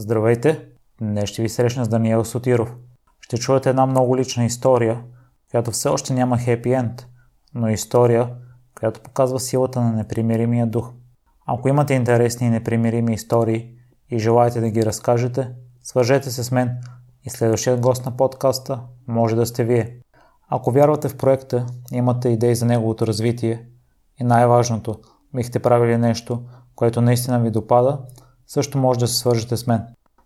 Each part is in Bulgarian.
Здравейте! Днес ще ви срещна с Даниел Сотиров. Ще чуете една много лична история, която все още няма хепи енд, но история, която показва силата на непримиримия дух. Ако имате интересни и непримирими истории и желаете да ги разкажете, свържете се с мен и следващият гост на подкаста може да сте вие. Ако вярвате в проекта, имате идеи за неговото развитие и най-важното, бихте правили нещо, което наистина ви допада – също може да се свържете с мен.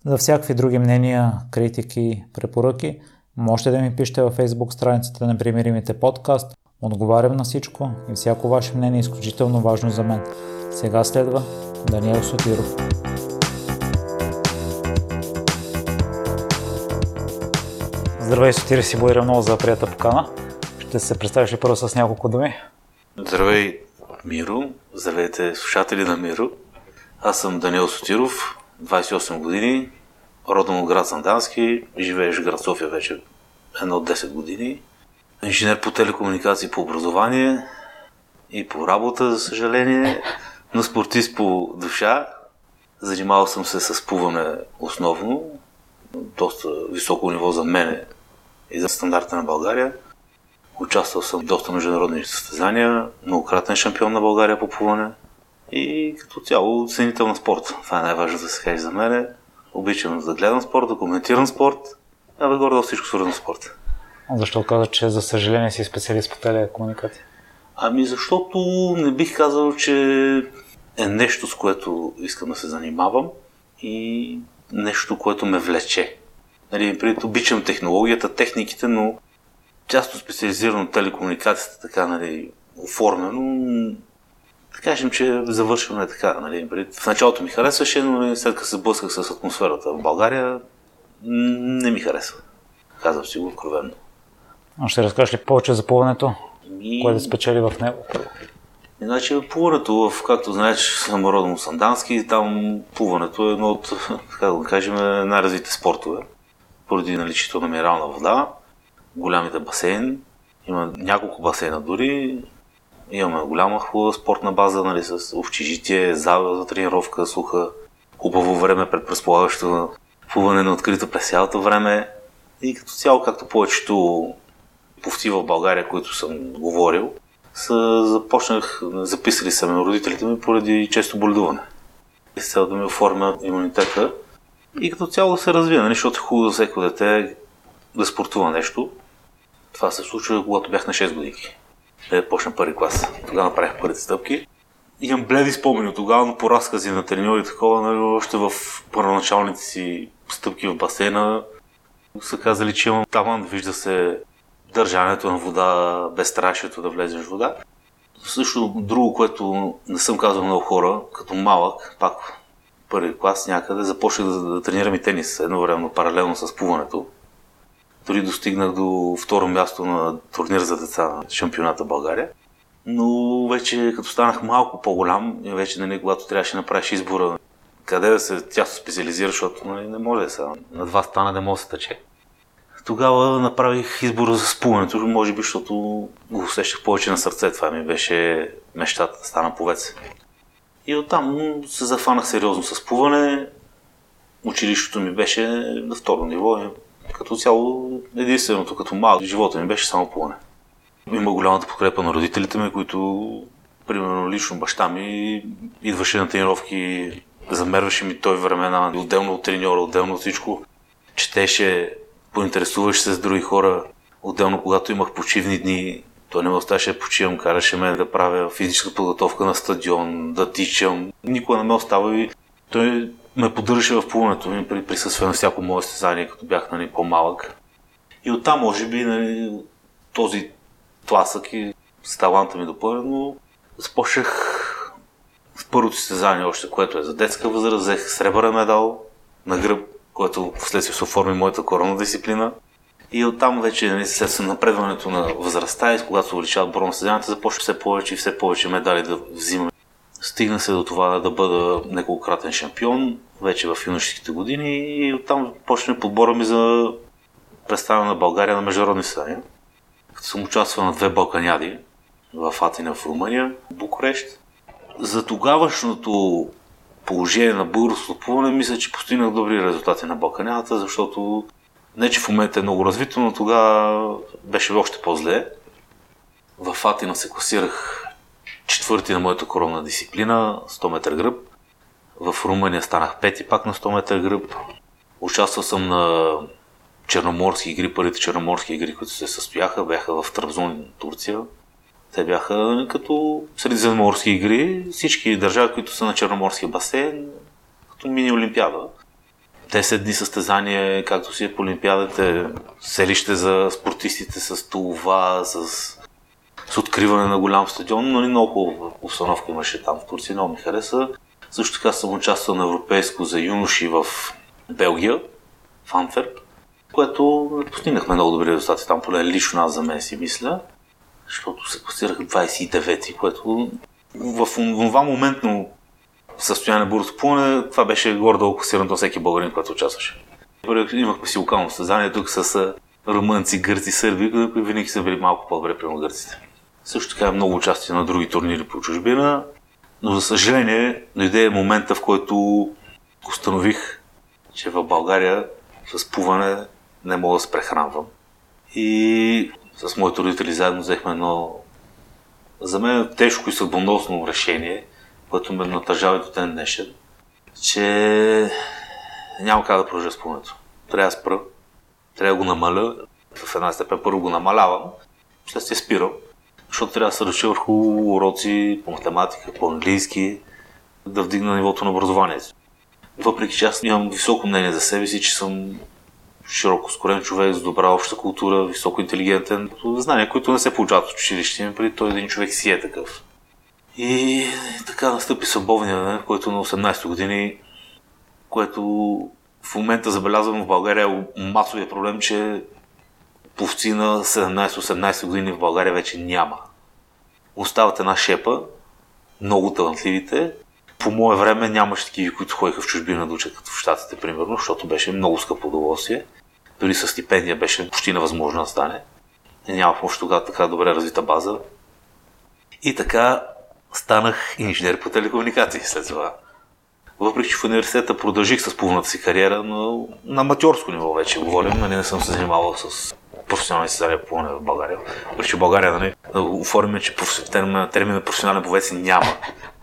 За всякакви други мнения, критики, препоръки, можете да ми пишете във Facebook страницата на Примиримите подкаст. Отговарям на всичко и всяко ваше мнение е изключително важно за мен. Сега следва Даниел Сотиров. Здравей, Сотири си, благодаря много за прията покана. Ще се представиш ли първо с няколко думи? Здравей, Миро. Здравейте, слушатели на Миро. Аз съм Даниел Сотиров, 28 години, родом от град Сандански, живееш в град София вече едно от 10 години. Инженер по телекомуникации по образование и по работа, за съжаление, но спортист по душа. Занимавал съм се с плуване основно, доста високо ниво за мене и за стандарта на България. Участвал съм в доста международни състезания, многократен шампион на България по плуване – и като цяло ценител на спорт. Това е най-важно да се каже за мен. Обичам да гледам спорт, да коментирам спорт, а бе горе всичко свързано с спорт. Защо каза, че за съжаление си специалист по телекомуникация? Ами защото не бих казал, че е нещо, с което искам да се занимавам и нещо, което ме влече. Нали, преди обичам технологията, техниките, но часто специализирано телекомуникацията, така нали, оформено, да кажем, че завършваме така. Нали, в началото ми харесваше, но нали, след като се блъсках с атмосферата в България, не ми харесва. Казвам си го откровенно. А ще разкажеш ли повече за плуването? И... Кое да спечели в него? Иначе плуването, в, както знаеш, съм родом Сандански, там плуването е едно от, как да кажем, най-развитите спортове. Поради наличието на минерална вода, голямите басейни, има няколко басейна дори, Имаме голяма хубава спортна база, нали, с общежитие, зала за тренировка, суха, хубаво време пред предполагащо плуване на открито през цялото време. И като цяло, както повечето повти в България, които съм говорил, са, започнах, записали са ме родителите ми поради често боледуване. И с цел да ми оформя имунитета. И като цяло се развива, нали, защото е хубаво за всеко дете да спортува нещо. Това се случва, когато бях на 6 години да почна първи клас. Тогава направих първите стъпки. Имам бледи спомени от тогава, но по разкази на треньори такова, нали, още в първоначалните си стъпки в басейна са казали, че имам талант, вижда се държането на вода, без страшието да влезеш в вода. Също друго, което не съм казал много хора, като малък, пак първи клас някъде, започнах да, да тренирам и тенис едновременно, паралелно с плуването. Дори достигнах до второ място на турнир за деца на шампионата България. Но вече като станах малко по-голям, вече нали, когато трябваше да направиш избора къде да се тясно специализира, защото нали, не може да се на два стана да може да се тъче. Тогава направих избора за спуването, може би, защото го усещах повече на сърце. Това ми беше мечтата да стана повец. И оттам се зафанах сериозно с плуване. Училището ми беше на второ ниво като цяло, единственото като малък живота ми беше само плуване. Има голямата подкрепа на родителите ми, които, примерно лично баща ми, идваше на тренировки, замерваше ми той времена, отделно от треньора, отделно от всичко. Четеше, поинтересуваше се с други хора. Отделно, когато имах почивни дни, той не ме оставаше да почивам, караше ме да правя физическа подготовка на стадион, да тичам. Никога не ме остава и той ме поддържаше в плуването ми при присъствие на всяко мое състезание, като бях нали, по-малък. И оттам, може би, нали, този тласък и с таланта ми допълнено, започнах в първото състезание още, което е за детска възраст, взех сребърен медал на гръб, което вследствие се оформи моята корона дисциплина. И оттам вече, нали, след напредването на възрастта и когато се увеличават броя на състезанията, започва все повече и все повече медали да взимам. Стигна се до това да бъда неколкократен шампион, вече в юношеските години и оттам почне подбора ми за представяне на България на международни състезания. Като съм участвал на две Балканяди в Атина в Румъния, Букурещ. За тогавашното положение на българското плуване, мисля, че постигнах добри резултати на Балканята, защото не, че в момента е много развито, но тогава беше още по-зле. В Атина се класирах четвърти на моята коронна дисциплина, 100 метра гръб. В Румъния станах пети пак на 100 метра гръб. Участвал съм на черноморски игри, първите черноморски игри, които се състояха, бяха в Трабзон, Турция. Те бяха като средиземноморски игри, всички държави, които са на черноморския басейн, като мини олимпиада. 10 дни състезание, както си е по олимпиадите, селище за спортистите с това, с, с откриване на голям стадион, но много хубава установка имаше там в Турция, много ми хареса. Също така съм участвал на европейско за юноши в Белгия, в Антверп, което постигнахме много добри резултати там, поне лично аз за мен си мисля, защото се класирах 29-ти, което в това моментно състояние бурсо плуване, това беше гордо класирано от всеки българин, който участваше. Имахме си локално състезание тук с румънци, гърци, сърби, които винаги са били малко по-добре при гърците. Също така много участие на други турнири по чужбина, но за съжаление дойде момента, в който установих, че в България с плуване не мога да се прехранвам. И с моите родители заедно взехме едно за мен тежко и съдбоносно решение, което ме натъжава и до ден днешен, че няма как да продължа с. Трябва да спра, трябва да го намаля. В една степен първо го намалявам, след се спирам, защото трябва да се реши върху уроци по математика, по английски, да вдигна нивото на образованието. Въпреки че аз имам високо мнение за себе си, че съм широко скорен човек с добра обща култура, високо интелигентен, знания, които не се получават в училище, преди той един човек си е такъв. И така настъпи събовния който на 18 години, което в момента забелязвам в България масовия проблем, че пловци на 17-18 години в България вече няма. Остават една шепа, много талантливите. По мое време нямаше такива, които ходиха в чужбина да учат като в Штатите, примерно, защото беше много скъпо удоволствие. Дори с стипендия беше почти невъзможно да стане. Нямах още тогава така добре развита база. И така станах инженер по телекомуникации след това. Въпреки, че в университета продължих с пълната си кариера, но на аматьорско ниво вече говорим, нали не съм се занимавал с професионални състезания по в България. Въпреки, че България нали, оформяме, че термина, термина професионален повец няма.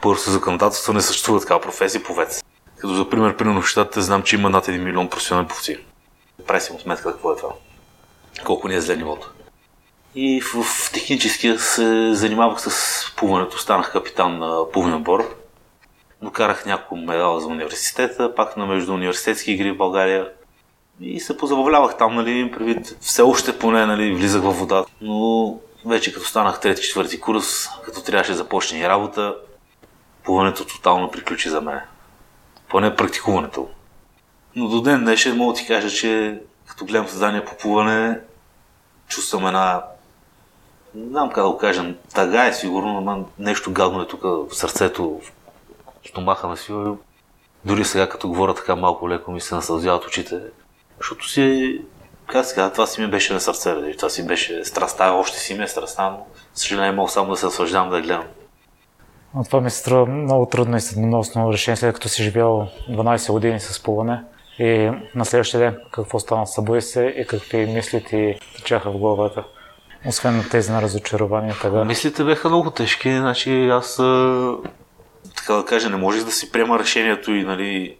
Първото законодателство не съществува такава професия повец. Като за пример, примерно в щатите знам, че има над 1 милион професионални повци. Прави си му сметка какво е това. Колко ни е зле нивото. И в, в техническия се занимавах с плуването. Станах капитан на плувен отбор. Докарах няколко медала за университета, пак на междууниверситетски игри в България. И се позабавлявах там, нали, предвид все още поне, нали, влизах във вода. Но вече като станах трети, четвърти курс, като трябваше да започне и работа, плуването тотално приключи за мен. Поне практикуването. Но до ден днешен мога да ти кажа, че като гледам създание по плуване, чувствам една не знам как да го кажа, тага е сигурно, но нещо гадно е тук в сърцето, в стомаха на си. Дори сега, като говоря така малко леко, ми се насълзяват очите, защото си, как сега, това си ми беше на сърце, нали? това си беше страста, още си ми е страста, но съжаление мога само да се наслаждавам да гледам. Но това ми се струва много трудно и съдносно решение, след като си живял 12 години с плуване. И на следващия ден какво стана? Събуди се и какви мисли ти течаха в главата? Освен тези на разочарование. Тага. Мислите беха много тежки. Значи аз, така да кажа, не можех да си приема решението и, нали...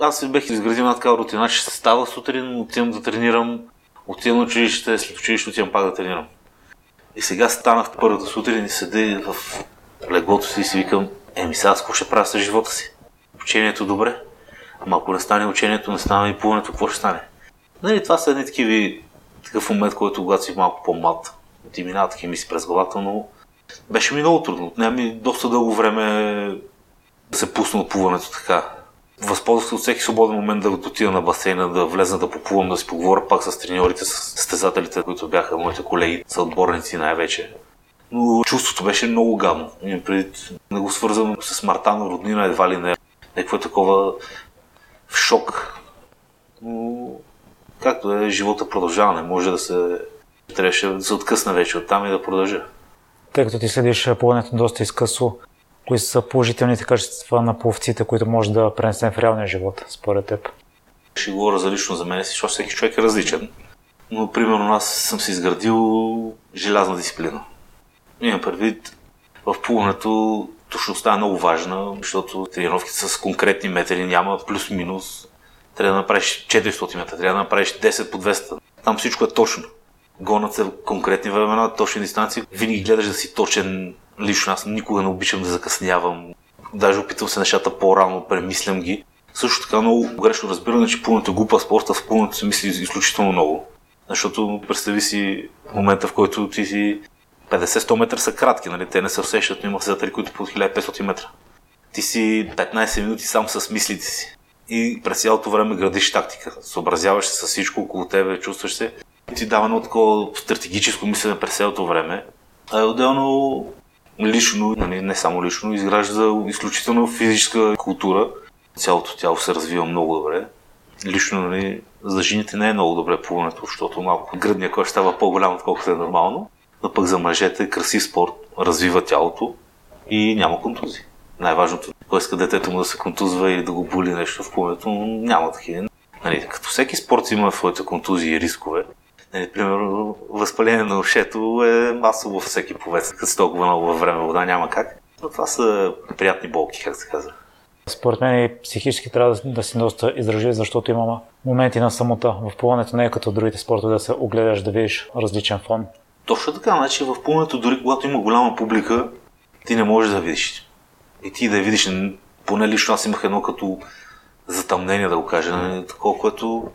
Аз си бех изградил една такава рутина, че става сутрин, отивам да тренирам, отивам на училище, след училище отивам пак да тренирам. И сега станах първата сутрин и седи в леглото си и си викам, еми сега какво ще правя с живота си? Учението добре. Ама ако не стане учението, не стане и плуването, какво ще стане? Нали, това са едни такива такъв момент, който когато си малко по-млад, ти минава такива мисли през главата, но беше ми много трудно. Отне ми доста дълго време да се пусна от плуването така. Възползвах се от всеки свободен момент да отида на басейна, да влезна да поплувам, да си поговоря пак с треньорите, с стезателите, които бяха моите колеги, са отборници най-вече. Но чувството беше много гадно. не го свързвам с на роднина, едва ли не. Някакво такова в шок. Но както е, живота продължава, не може да се... Трябваше да се откъсна вече от там и да продължа. Тъй като ти следиш плуването доста изкъсо, Кои са положителните качества на пловците, които може да пренесем в реалния живот, според теб? Ще говоря за лично за мен защото всеки човек е различен. Но, примерно, аз съм си изградил желязна дисциплина. Имам предвид, в плуването точността е много важна, защото тренировките с конкретни метри, няма плюс-минус. Трябва да направиш 400 метра, трябва да направиш 10 по 200. Там всичко е точно. Гонят се конкретни времена, точни дистанции. Винаги гледаш да си точен. Лично аз никога не обичам да закъснявам. Даже опитвам се нещата по-рано, премислям ги. Също така много грешно разбиране, че пълната е глупа спорта, в пълната се мисли изключително много. Защото представи си момента, в който ти си 50-100 метра са кратки, нали? те не се усещат, но има съдатели, които по 1500 метра. Ти си 15 минути сам с мислите си. И през цялото време градиш тактика. Съобразяваш се с всичко около тебе, чувстваш се. Ти дава едно такова стратегическо мислене през цялото време. А отделно лично, нали, не само лично, изгражда изключително физическа култура. Цялото тяло се развива много добре. Лично, нали, за жените не е много добре плуването, защото малко гръдния кой става по-голям, отколкото е нормално но пък за мъжете красив спорт, развива тялото и няма контузии. Най-важното, кой иска детето му да се контузва или да го боли нещо в плуването, няма такива. Нали, като всеки спорт има своите контузии и рискове. Нали, примерно, възпаление на ушето е масово всеки повец, като толкова много във време вода няма как. Но това са приятни болки, как се казва. Според мен и психически трябва да си доста издръжлив, защото имаме моменти на самота. В плуването не е като другите спортове да се огледаш, да видиш различен фон. Точно така, значи в плуването, дори когато има голяма публика, ти не можеш да видиш. И ти да видиш, поне лично аз имах едно като затъмнение, да го кажа, нали, такова, което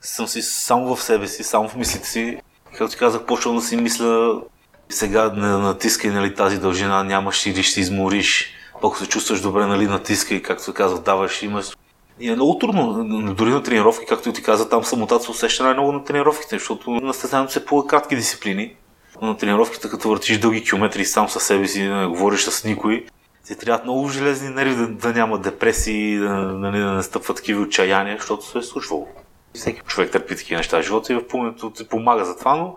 съм си само в себе си, само в мислите си. Както ти казах, почвам да си мисля, сега не натискай нали, тази дължина, нямаш или ще измориш. Пък се чувстваш добре, нали, натискай, както казах, даваш, имаш. И е много трудно, дори на тренировки, както ти каза, там самотата се усеща най-много на тренировките, защото на състезанието се по кратки дисциплини на тренировките, като въртиш дълги километри сам със себе си, да не говориш с никой, ти трябва много железни нерви да, да няма депресии, да, да, да не стъпват такива отчаяния, защото се е случвало. Всеки човек търпи такива неща в живота и в плуването ти помага за това, но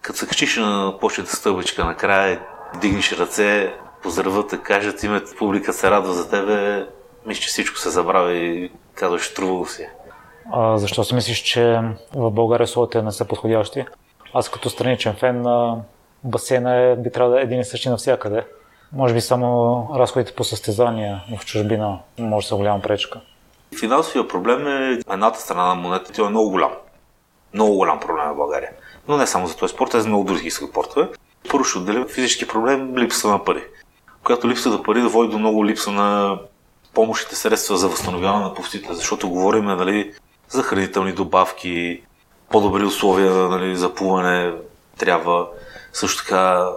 като се качиш на почета стълбичка накрая, дигнеш ръце, поздравят те, кажат името, публика се радва за тебе, мисля, че всичко се забравя и казваш, трудно си. А защо си мислиш, че в България условията не са подходящи? Аз като страничен фен на басейна е, би трябвало да е един и същи навсякъде. Може би само разходите по състезания в чужбина може да са голяма пречка. Финансовия проблем е едната страна на монета, тя е много голям. Много голям проблем в България. Но не само за този спорт, а за много други спортове. Първо ще отделим физически проблем липса на пари. Която липса на пари да води до много липса на помощните средства за възстановяване на постите, защото говорим нали, за хранителни добавки, по-добри условия нали, за плуване трябва. Също така,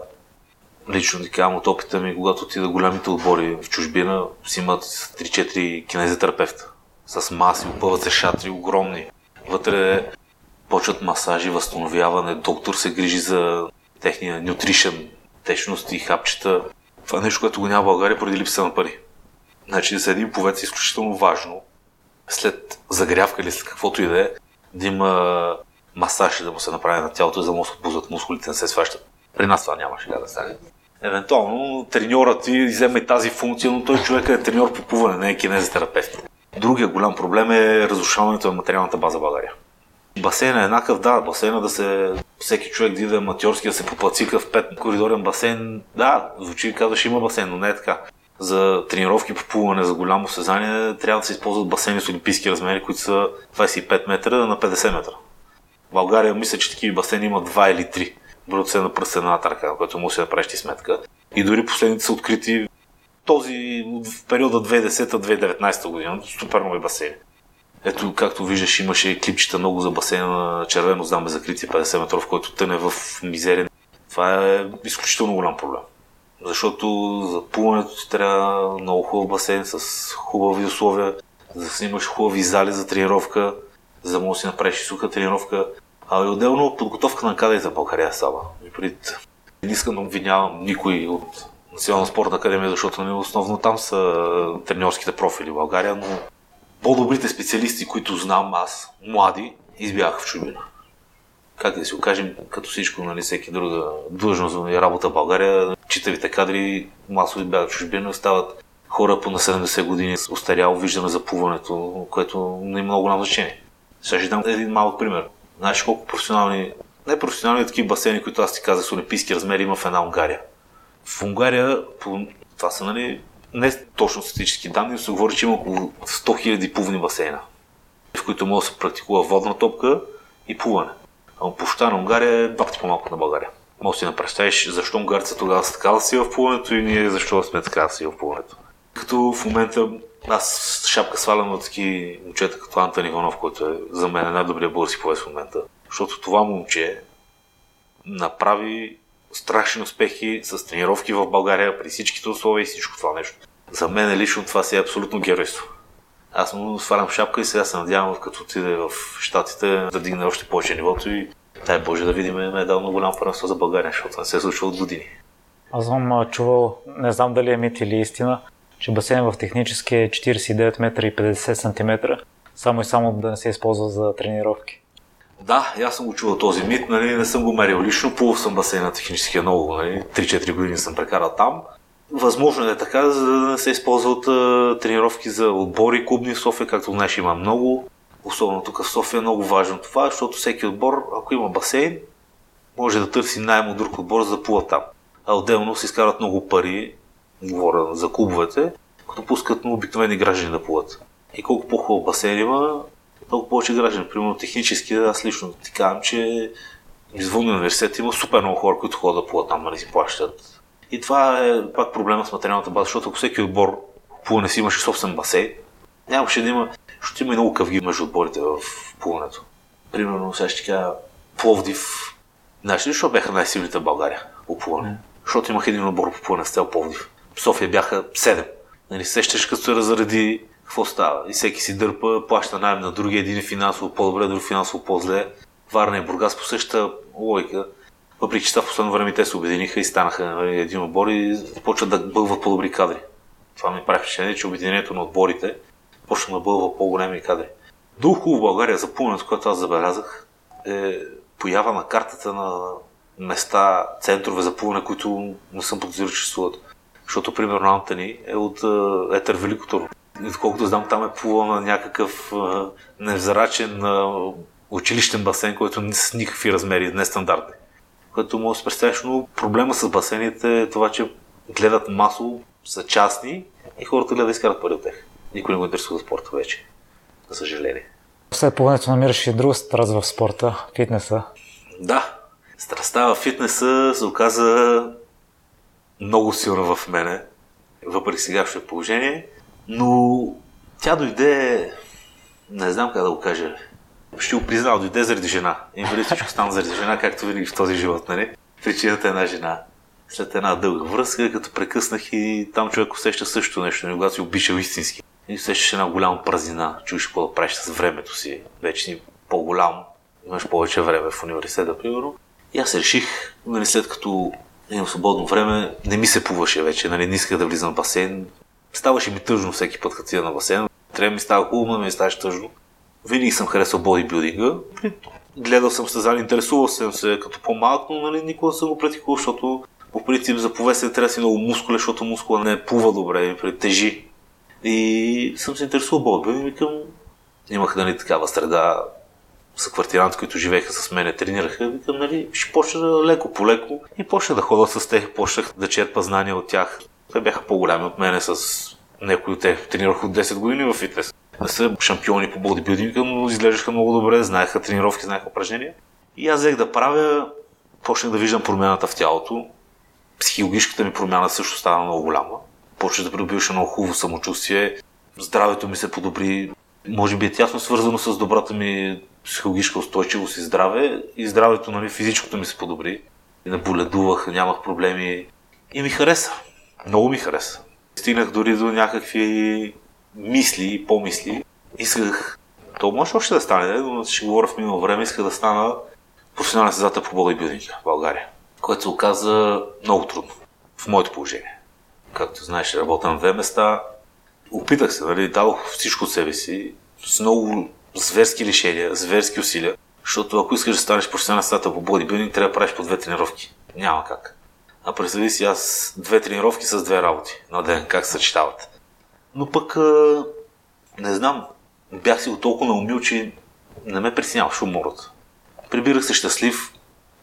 лично ти казвам от опита ми, когато отида голямите отбори в чужбина, си имат 3-4 кинезитерапевта с маси, опъват се шатри огромни. Вътре почват масажи, възстановяване, доктор се грижи за техния нютришен, течност и хапчета. Това е нещо, което го няма в България поради липса на пари. Значи за един повец е изключително важно след загрявка или след каквото и да е, да има масаж да му се направи на тялото, за да му се отпуснат мускулите, не се сващат. При нас това нямаше да стане. Евентуално треньорът ти вземе тази функция, но той човек е треньор по плуване, не е кинезитерапевт. Другия голям проблем е разрушаването на материалната база България. Басейн е еднакъв, да, басейна да се... Всеки човек да иде аматьорски да се попацика в пет коридорен басейн. Да, звучи казваш има басейн, но не е така за тренировки по плуване за голямо състезание трябва да се използват басейни с олимпийски размери, които са 25 метра на 50 метра. В България мисля, че такива басейни има 2 или 3. Броят се на пръста на тарка, на което може да направиш сметка. И дори последните са открити този в периода 2010-2019 година. Супер нови басейни. Ето, както виждаш, имаше клипчета много за басейна на червено знаме закрити 50 метров, който тъне в мизерия. Това е изключително голям проблем. Защото за плуването ти трябва много хубав басейн с хубави условия, да снимаш хубави зали за тренировка, за да можеш да си направиш суха тренировка. А и отделно подготовка на кадри за България става. Не искам да обвинявам никой от Национална спортна академия, защото нали, основно там са треньорските профили в България, но по-добрите специалисти, които знам аз, млади, избягаха в чужбина. как да си го кажем, като всичко, нали, всеки друга длъжност и работа в България, читавите кадри масови бягат чужбина, стават хора по на 70 години с устаряло виждане за плуването, което не има много голямо значение. Сега ще дам един малък пример. Знаеш колко професионални, не професионални такива басейни, които аз ти казах с олимпийски размери има в една Унгария. В Унгария, по, това са нали, не точно статистически данни, но се говори, че има около 100 000 плувни басейна, в които може да се практикува водна топка и плуване. А площа на Унгария е два пъти по-малко на България. Може да си представиш защо унгарците тогава са така сила в плуването и ние защо сме така сила в плуването. Като в момента аз шапка свалям от таки момчета като Антон Иванов, който е за мен най-добрият български поезд в момента. Защото това момче направи страшни успехи с тренировки в България при всичките условия и всичко това нещо. За мен лично това си е абсолютно геройство. Аз му свалям шапка и сега се надявам, като отиде в Штатите, да дигне още повече нивото и дай Боже да видим медал на голям първенство за България, защото не се е случва от години. Аз съм чувал, не знам дали е мит или истина, че басейн в технически е 49 метра и 50 см, само и само да не се използва за тренировки. Да, аз съм го чувал този мит, нали, не съм го мерил лично, плувал съм басейн на техническия много, нали, 3-4 години съм прекарал там. Възможно е така, за да не се използват а, тренировки за отбори, клубни в София, както знаеш има много. Особено тук в София е много важно това, защото всеки отбор, ако има басейн, може да търси найем от друг отбор, за да плува там. А отделно се изкарват много пари, говоря за клубовете, като пускат на обикновени граждани да плуват. И колко по-хубав басейн има, толкова повече граждани. Примерно технически, аз лично ти казвам, че извън университета има супер много хора, които ходят да плуват там, нали си плащат. И това е пак проблема с материалната база, защото ако всеки отбор плуване си имаше собствен басейн, нямаше да има, защото има и много къвги между отборите в плуването. Примерно, сега ще кажа, Пловдив. Знаеш ли, защо бяха най-силните в България по плуване? Защото имах един отбор по плуване с цел Пловдив. В София бяха 7. Нали, сещаш като се разреди какво става? И всеки си дърпа, плаща найем на други, един е финансово по-добре, друг финансово по-зле. Варна и Бургас по същата логика. Въпреки че в последно време те се обединиха и станаха нали, един отбор и почват да бълват по-добри кадри. Това ми прави впечатление, че обединението на отборите почна да бълва по-големи кадри. Друго хубаво в България за плуването, което аз забелязах, е поява на картата на места, центрове за плуване, които не съм подозирал, че съществуват. Защото, примерно, Антони е от Етер Великото. И доколкото знам, там е плувал на някакъв невзрачен училищен басейн, който с никакви размери, нестандартни. Което може да се представиш, но проблема с басейните е това, че гледат масово, са частни и хората гледат да изкарат пари от тях. Никой не го интересува спорта вече. За съжаление. След плуването намираш и друга страст в спорта, фитнеса. Да, страстта в фитнеса се оказа много силна в мене, въпреки сегашното положение, но тя дойде, не знам как да го кажа, ще го признал, дойде заради жена. И преди всичко стана заради жена, както винаги в този живот, нали? Причината е една жена. След една дълга връзка, като прекъснах и там човек усеща също нещо, нали? когато си обичал истински. И усещаш една голяма празнина, чуеш какво да правиш с времето си. Вече си по-голям, имаш повече време в университета, примерно. И аз реших, нали, след като имам свободно време, не ми се плуваше вече, нали, не исках да влизам в басейн. Ставаше ми тъжно всеки път, като на басейн. Трябва ми става хубаво, но ми ставаше тъжно. Винаги съм харесал бодибилдинга. Гледал съм състезания, интересувал съм се като по-малък, но нали, никога съм го практикувал, защото по принцип за повесен трябва си много мускуле, защото мускула не плува добре, тежи. И съм се интересувал бодибилдинг и викам, имах нали, такава среда, съквартиранти, които живееха с мене, тренираха, викам, нали, ще почна леко по леко и почна да ходя с тях, почнах да черпа знания от тях. Те бяха по-голями от мене с някои от тях. Тренирах от 10 години в фитнес. Не са шампиони по бодибилдинга, но изглеждаха много добре, знаеха тренировки, знаеха упражнения. И аз взех да правя, почнах да виждам промяната в тялото. Психологическата ми промяна също стана много голяма. Почнах да придобиваш много хубаво самочувствие. Здравето ми се подобри. Може би е тясно свързано с добрата ми психологическа устойчивост и здраве. И здравето, нали, физическото ми се подобри. И наболедувах, нямах проблеми. И ми хареса. Много ми хареса. Стигнах дори до някакви мисли и помисли. Исках, то може още да стане, но ще говоря в минало време, исках да стана професионален създател по бодибилдинг в България, което се оказа много трудно в моето положение. Както знаеш, работя на две места. Опитах се, нали, дадох всичко от себе си, с много зверски решения, зверски усилия, Защото ако искаш да станеш професионален стата по бодибилдинг, трябва да правиш по две тренировки. Няма как. А представи си аз две тренировки с две работи на ден, как се съчетават. Но пък, не знам, бях си го толкова наумил, че не ме притесняваше уморът. Прибирах се щастлив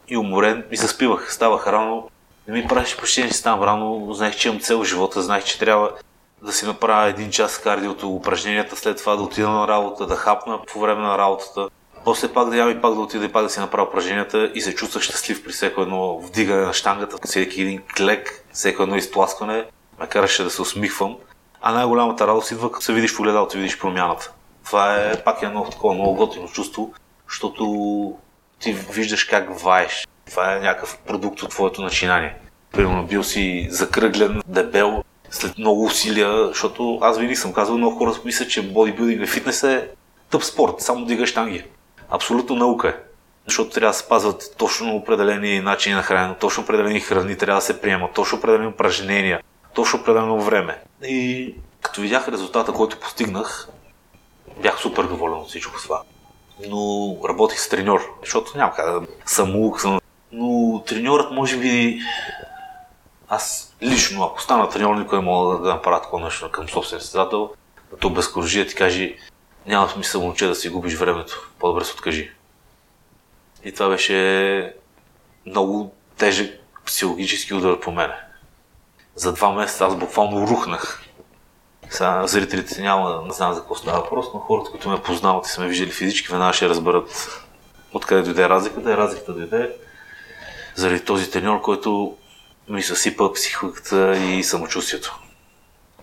и уморен и се спивах. Ставах рано, не ми правеше почти, че ставам рано, знаех, че имам цел живота, знаех, че трябва да си направя един час кардиото, упражненията, след това да отида на работа, да хапна по време на работата. После пак да ям и пак да отида и пак да си направя упражненията и се чувствах щастлив при всеко едно вдигане на штангата, всеки един клек, всеко едно изтласкване, ме караше да се усмихвам. А най-голямата радост идва, като се видиш в огледалото и видиш промяната. Това е пак едно такова много готино чувство, защото ти виждаш как ваеш. Това е някакъв продукт от твоето начинание. Примерно бил си закръглен, дебел, след много усилия, защото аз винаги съм казвал, много хора мислят, че бодибилдинг и фитнес е тъп спорт, само дигаш штанги. Абсолютно наука е. Защото трябва да спазват точно определени начини на хранене, точно определени храни трябва да се приемат, точно определени упражнения, точно определено време. И като видях резултата, който постигнах, бях супер доволен от всичко това. Но работих с треньор, защото няма как да съм лук, съм... Но треньорът може би аз лично, ако стана треньор, никой не мога да направя такова нещо към собствения състезател, да то безкоръжие ти каже, няма смисъл момче да си губиш времето, по-добре се откажи. И това беше много тежък психологически удар по мене. За два месеца аз буквално рухнах. Сега зрителите няма да знаят за какво става въпрос, но хората, които ме познават и са ме виждали физически, веднага ще разберат откъде дойде разликата. И разликата дойде заради този треньор, който ми съсипа психиката и самочувствието.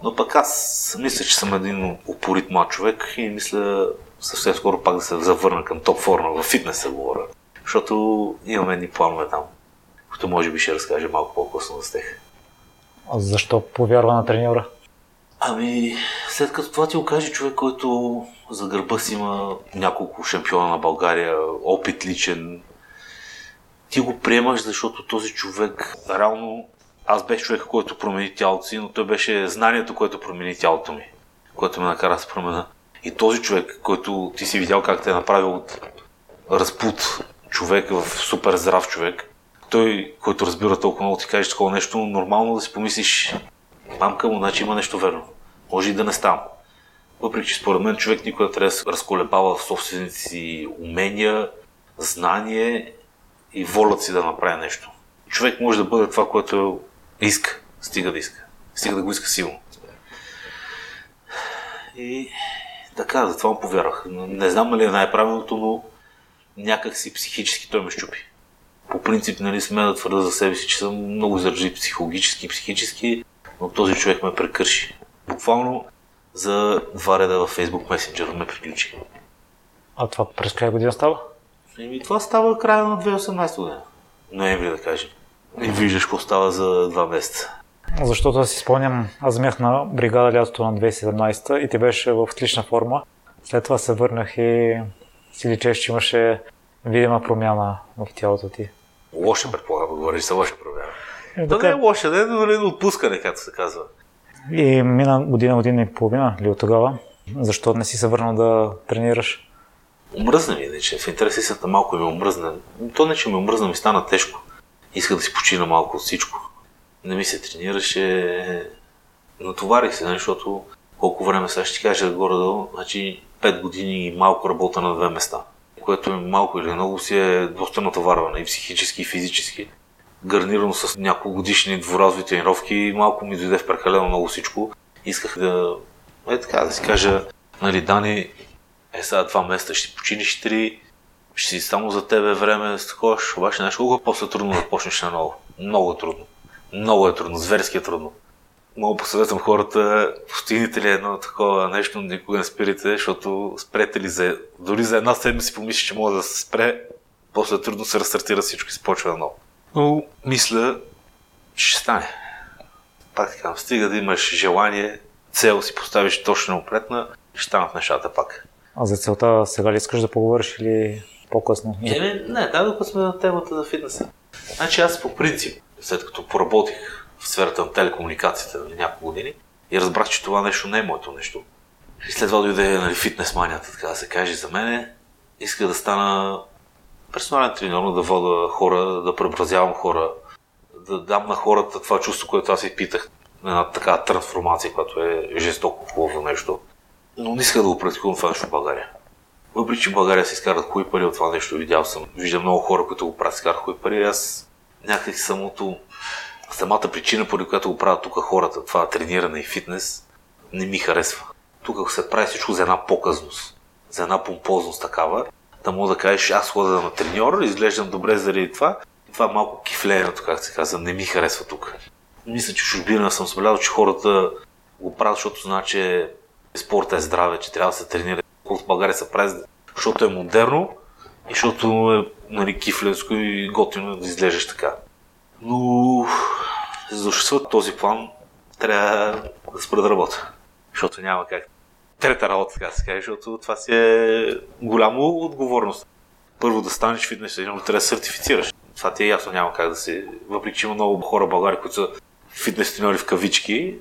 Но пък аз мисля, че съм един упорит млад човек и мисля съвсем скоро пак да се завърна към топ форма, в фитнеса говоря. Защото имаме едни планове там, които може би ще разкажа малко по-късно за тех. А защо повярва на треньора? Ами, след като това ти окаже човек, който за гърба си има няколко шампиона на България, опит личен, ти го приемаш, защото този човек, реално, аз бех човек, който промени тялото си, но той беше знанието, което промени тялото ми, което ме накара да се промена. И този човек, който ти си видял как те е направил от разпут човек в супер здрав човек, той, който разбира толкова много, ти каже такова нещо, нормално да си помислиш, мамка му, значи има нещо верно. Може и да не става. Въпреки, че според мен човек никога трябва да се разколебава в собствените си умения, знание и волят си да направи нещо. Човек може да бъде това, което иска, стига да иска. Стига да го иска силно. И така, затова му повярвах. Не знам дали е най-правилното, но някак си психически той ме щупи. По принцип, нали, сме да твърда за себе си, че съм много заради психологически и психически, но този човек ме прекърши. Буквално за два реда във Facebook Messenger ме приключи. А това през коя година става? Еми, това става края на 2018 година. Ноември, да кажем. И виждаш какво става за два месеца. Защото да си спомням, аз бях на бригада лятото на 2017 и ти беше в отлична форма. След това се върнах и си личеш, че имаше видима промяна в тялото ти. Лоша, предполагам, говориш за лоша промяна. Е, така. не е лоша, не е дори отпускане, както се казва. И мина година, година и половина ли от тогава? Защо не си се върнал да тренираш? Омръзна ми, че в интерес истината малко ми омръзна. То не, че ми омръзна, ми стана тежко. Исках да си почина малко от всичко. Не ми се тренираше. Натоварих се, нали, защото колко време сега ще кажа горе-долу, значи 5 години и малко работа на две места. Което е малко или много си е доста натоварване и психически, и физически. Гарнирано с няколко годишни дворазови тренировки, малко ми дойде в прекалено много всичко. Исках да, е така да си кажа, нали, Дани, е сега два месеца ще починиш три, ще си само за тебе време, ще обаче знаеш колко е после трудно да почнеш на ново. Много е трудно. Много е трудно, зверски е трудно. Много посъветвам хората, постигнете ли едно такова нещо, никога не спирите, защото спрете ли за, дори за една седмица си помислиш, че може да се спре, после трудно се разстартира всичко и се почва наново. Но мисля, че ще стане. Пак така, стига да имаш желание, цел си поставиш точно опретна, ще станат нещата пак. А за целта сега ли искаш да поговориш или по-късно? Еми, не, да, докато сме на темата за фитнеса. Значи аз по принцип, след като поработих в сферата на телекомуникациите на няколко години и разбрах, че това нещо не е моето нещо. И след това дойде нали, фитнес манията, така да се каже за мене. Иска да стана персонален треньор, да вода хора, да преобразявам хора, да дам на хората това чувство, което аз и питах. Една такава трансформация, която е жестоко хубаво нещо. Но не иска да го практикувам това нещо в България. Въпреки, че в България се изкарат хубави пари от това нещо, видял съм, виждам много хора, които го правят, изкарат хубави пари, аз някак самото, самата причина, поради която го правят тук хората, това трениране и фитнес, не ми харесва. Тук се прави всичко за една показност, за една помпозност такава, да мога да кажеш, аз хода на треньор, изглеждам добре заради това. Това е малко кифлеенето, как се казва, не ми харесва тук. Мисля, че в чужбина съм забелязал, че хората го правят, защото знаят, че спорта е здраве, че трябва да се тренира. България се прави, защото е модерно и защото е нали, кифленско и готино да изглеждаш така. Но за да този план трябва да спра да работя. Защото няма как трета работа, така се каже, защото това си е голяма отговорност. Първо да станеш фитнес треньор, трябва да сертифицираш. Това ти е ясно, няма как да се... Въпреки, че има много хора в България, които са фитнес треньори в кавички,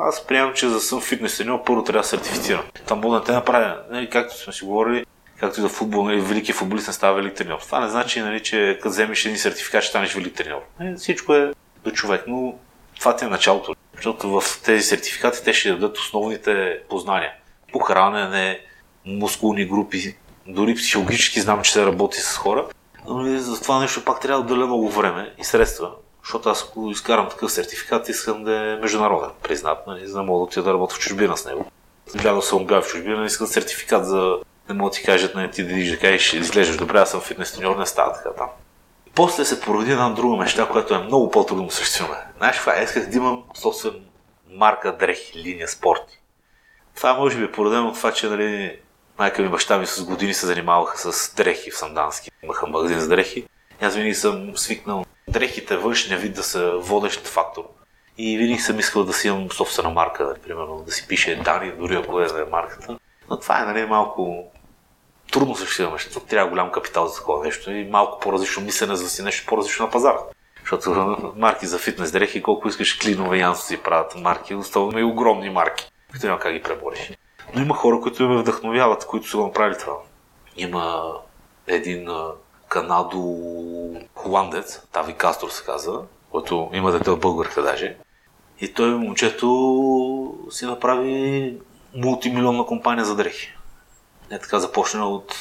аз приемам, че за да съм фитнес треньор, първо трябва да сертифицирам. Там мога да те направя, нали, както сме си говорили, както и за футбол, нали, велики футболист не става велик треньор. Това не значи, нали, че като вземеш един сертификат, ще станеш велик треньор. Нали, всичко е до човек, но това ти е началото. Защото в тези сертификати те ще дадат основните познания по хранене, мускулни групи, дори психологически знам, че се работи с хора, но за това нещо пак трябва да отделя много време и средства, защото аз ако изкарам такъв сертификат, искам да е международен, признат, нали, за да мога да отида да работя в чужбина с него. Гледал съм гай в чужбина, искам сертификат за да могат да ти кажат, нали, ти да видиш да кажеш, изглеждаш добре, аз съм фитнес треньор, не става така там. После се породи една друга мечта, която е много по-трудно осъществима. Знаеш това, исках да имам собствен марка дрехи, линия спорти. Това може би е породено от това, че нали, майка ми баща ми с години се занимаваха с дрехи в Сандански. Имаха магазин с дрехи. И аз винаги съм свикнал дрехите външния вид да са водещ фактор. И винаги съм искал да си имам собствена марка, примерно да си пише Дани, дори ако е е марката. Но това е нали, малко трудно съществува, защото трябва голям капитал за такова нещо и малко по-различно мислене, за да си нещо по-различно на пазара. Защото марки за фитнес дрехи, колко искаш клинове янсо си правят марки, оставаме и огромни марки които няма как ги пребориш. Но има хора, които ме вдъхновяват, които са го направили това. Има един канадо-холандец, Тави Кастор се казва, който има от българка даже. И той момчето си направи мултимилионна компания за дрехи. Не така започна от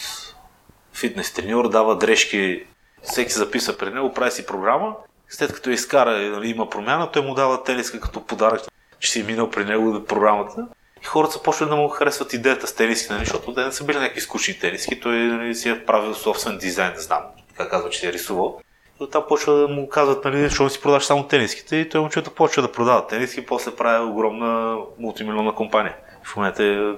фитнес треньор, дава дрежки, всеки записа при него, прави си програма, след като изкара, нали, има промяна, той му дава тениска като подарък че си е минал при него да програмата. И хората започват да му харесват идеята с тениски, нали, защото те не са били някакви скучни тениски, той нали, си е правил собствен дизайн, не знам как казва, че си е рисувал. И оттам почва да му казват, нали, защо си продаваш само тениските и той момчето почва да продава тениски, после прави огромна мултимилионна компания. В момента е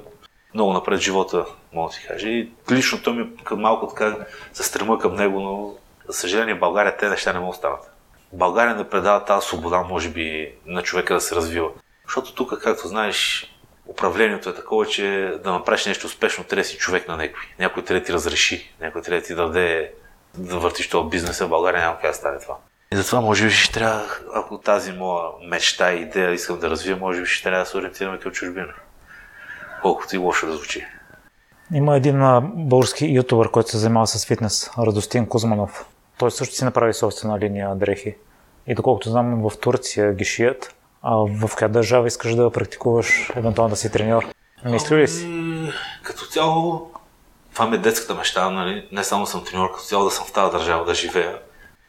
много напред живота, мога да си кажа. И лично той ми малко така се стрема към него, но за съжаление България те неща не могат да станат. България не предава тази свобода, може би, на човека да се развива. Защото тук, както знаеш, управлението е такова, че да направиш нещо успешно, трябва да си човек на някой. Някой трябва да ти разреши, някой трябва да ти даде да въртиш този бизнес в България, няма как да стане това. И затова, може би, ще трябва, ако тази моя мечта и идея искам да развия, може би ще трябва да се ориентираме към чужбина. Колкото и лошо да звучи. Има един български ютубър, който се занимава с фитнес, Радостин Кузманов. Той също си направи собствена линия дрехи. И доколкото знам, в Турция ги шият. А в коя държава искаш да практикуваш, евентуално да си треньор? Мисли ли си? Ами, като цяло, това ми е детската мечта, нали? Не само съм треньор, като цяло да съм в тази държава, да живея.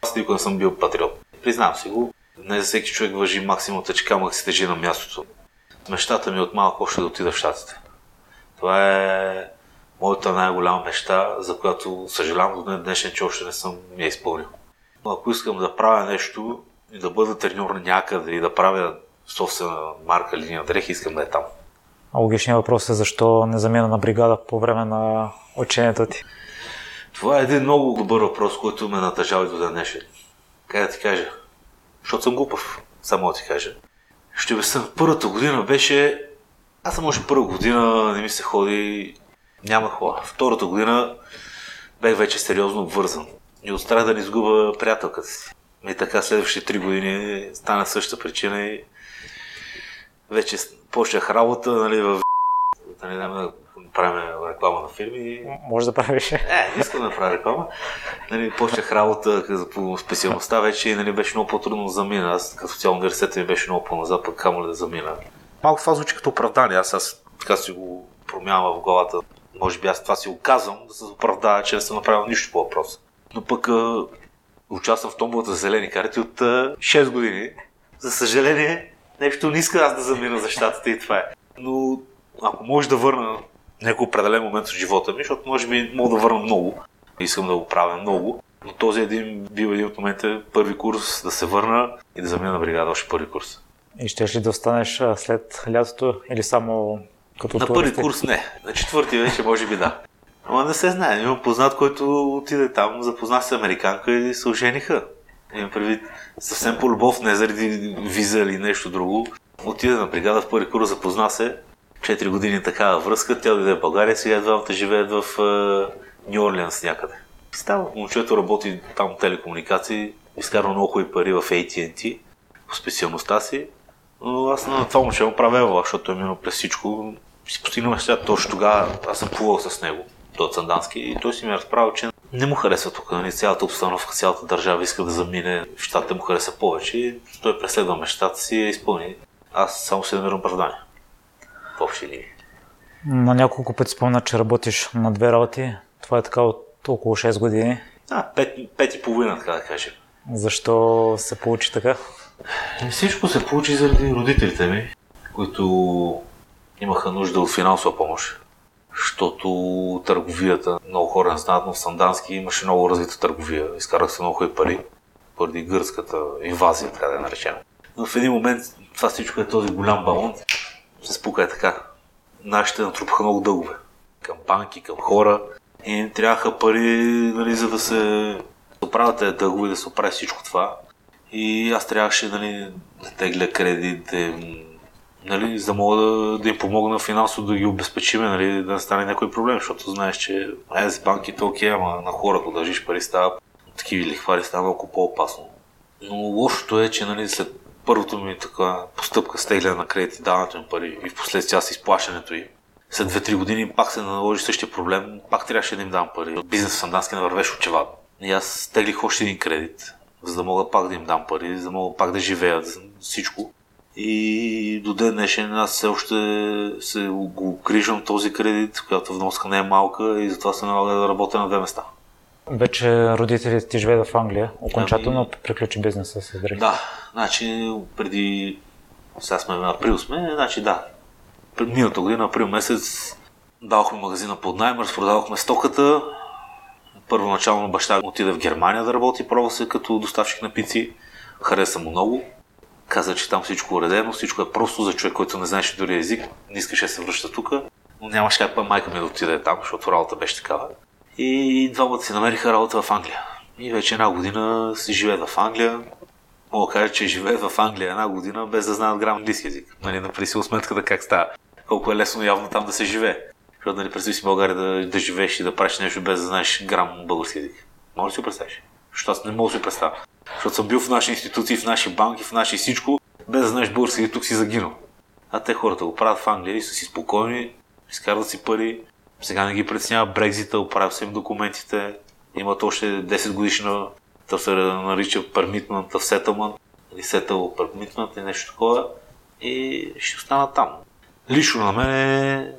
Аз никога не съм бил патриот. Признавам си го. Не за всеки човек въжи максимум че камък си тежи на мястото. Мечтата ми е от малко още да отида в Штатите. Това е моята най-голяма мечта, за която съжалявам до ден днешен, че още не съм я изпълнил. Но ако искам да правя нещо, и да бъда треньор някъде и да правя собствена марка линия дрехи, искам да е там. А логичният въпрос е защо не замена на бригада по време на учението ти? Това е един много добър въпрос, който ме натъжава и до днешен. Как да ти кажа? Защото съм глупав, само да ти кажа. Ще обясня, първата година беше... Аз съм още първа година, не ми се ходи, няма хора. Втората година бех вече сериозно обвързан. И от страх да не изгуба приятелката си. И така следващите три години стана същата причина и вече почнах работа нали, в... Нали, правим реклама на фирми. Може да правиш. Е, не искам да правя реклама. Нали, почнах работа по специалността вече нали, беше много по-трудно да замина. Аз като цяло университета ми беше много по-назад, пък камо ли да замина. Малко това звучи като оправдание. Аз, аз така си го промяна в главата. Може би аз това си го казвам, да се оправдая, че не съм направил нищо по въпроса. Но пък участвам в томбовата за зелени карти от а, 6 години. За съжаление, нещо не иска аз да замина за щатите и това е. Но ако може да върна някой определен момент от живота ми, защото може би мога да върна много, искам да го правя много, но този един бил един от момента първи курс да се върна и да замина на бригада още първи курс. И ще ли да останеш след лятото или само като На първи курс не. На четвърти вече може би да. Ама не се знае. Имам познат, който отиде там, запозна се американка и се ожениха. Имам предвид съвсем по любов, не заради виза или нещо друго. Отиде на бригада в първи курс, запозна се. 4 години такава връзка, тя дойде в България, сега двамата живеят в Нью Орлеанс някъде. Става, момчето работи там телекомуникации, изкарва много хубави пари в AT&T по специалността си, но аз на това момче му правя, защото е минал през всичко. Си постигнал нещата точно тогава. Аз съм плувал с него, до Цандански, и той си ми е разправил, че не му харесва тук. Нали? Цялата обстановка, цялата държава иска да замине, в щатите му хареса повече и той преследва мечтата си и изпълни. Аз само се намирам оправдание. В общи линии. На няколко пъти спомня, че работиш на две работи. Това е така от около 6 години. А, пет, пет и половина, така да кажем. Защо се получи така? Всичко се получи заради родителите ми, които имаха нужда от финансова помощ. Защото търговията, много хора не знаят, но в Сандански имаше много развита търговия. Изкарах се много хубави пари поради гръцката инвазия, така да я наречем. Но в един момент това всичко е този голям балон, се спука е така. Нашите натрупаха много дългове. Към банки, към хора. И им трябваха пари, нали, за да се оправят тези дългове, да се оправи всичко това. И аз трябваше нали, да тегля кредит, да нали, за да мога да, да им помогна финансово да ги обезпечиме, нали, да не стане някой проблем, защото знаеш, че е, с банките окей, ама на хората дължиш пари става, такива лихвари става малко по-опасно. Но лошото е, че нали, след първото ми така постъпка с тегляне на кредит и даването им пари и в последствие аз изплащането им, след 2-3 години пак се наложи същия проблем, пак трябваше да им дам пари. Бизнес в Сандански не вървеше очевадно. И аз теглих още един кредит, за да мога пак да им дам пари, за да мога пак да живеят всичко. И до ден днешен аз все още се го грижам този кредит, която вноска не е малка и затова се налага да работя на две места. Вече родителите ти живеят в Англия. Окончателно ами... приключи бизнеса с Дрей. Да, значи преди... Сега сме в април сме, значи да. Миналата година, април месец, давахме магазина под найем, разпродавахме стоката, Първоначално баща отиде в Германия да работи, пробва се като доставчик на пици. Хареса му много. Каза, че там всичко е уредено, всичко е просто за човек, който не знаеше дори език. Не искаше да се връща тук, но нямаше как майка ми да отиде там, защото работа беше такава. И двамата си намериха работа в Англия. И вече една година си живеят в Англия. Мога да кажа, че живеят в Англия една година без да знаят грам английски език. Нали, направи си сметката как става. Колко е лесно явно там да се живее. Защото нали, представи си България да, да живееш и да правиш нещо без да знаеш грам български язик. Може да си го представиш? Защото аз не мога да си представя. Защото съм бил в наши институции, в наши банки, в наши всичко, без да знаеш български тук си загинал. А те хората го правят в Англия и са си спокойни, изкарват си пари, сега не ги притеснява Брекзита, оправят се им документите, имат още 10 годишна, то се нарича permitment of settlement, или settle permitment и нещо такова, и ще останат там. Лично на мен е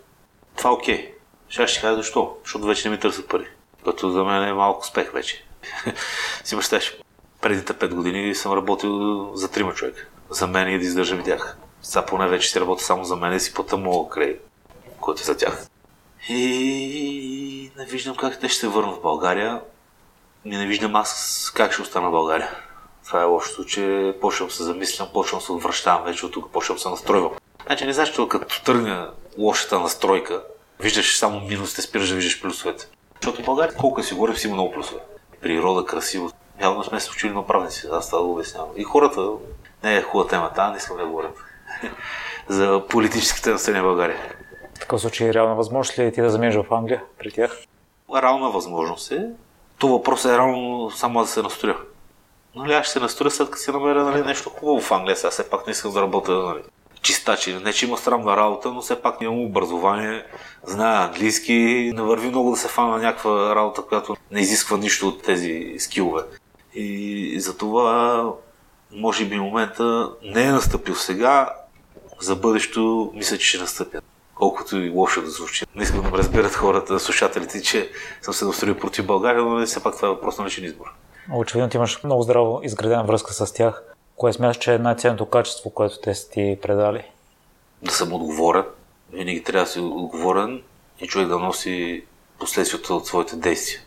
това е окей. Okay. Сега ще кажа защо. Защото вече не ми търсят пари. Като за мен е малко успех вече. си представяш, предите 5 години съм работил за трима човека. За мен и да издържам тях. Сега поне вече си работя само за мен и си плата моят кредит, който е за тях. И не виждам как те ще се върнат в България. И не виждам аз как ще остана в България. Това е лошото, че почвам се замислям, почвам се отвръщавам вече от тук, почвам се настройвам. Значи не знаеш, че като тръгне лошата настройка, виждаш само минусите, спираш да виждаш плюсовете. Защото в България колко си говорим, си има много плюсове. Природа, красиво. Явно сме се учили на правници, аз това го обяснявам. И хората, не е хубава тема, та, не искам да говорим. за политическите настроения в България. В такъв случай реална възможност ли е ти да заминеш в Англия при тях? Реална възможност е. То въпрос е реално само да се настроя. Нали, аз ще се настроя след като си намеря нали, нещо хубаво в Англия. Сега все пак не искам да работя нали, чистач. Не, че има срамна работа, но все пак имам образование, знае английски, не върви много да се фана на някаква работа, която не изисква нищо от тези скилове. И затова, може би, момента не е настъпил сега, за бъдещето мисля, че ще настъпя. Колкото и лошо да звучи. Не искам да ме разберат хората, слушателите, че съм се настроил против България, но все пак това е въпрос на личен избор. Очевидно ти имаш много здраво изградена връзка с тях. Кое смяташ, че е най-ценното качество, което те са ти предали? Да съм отговорен. Винаги трябва да си отговорен и човек да носи последствията от своите действия.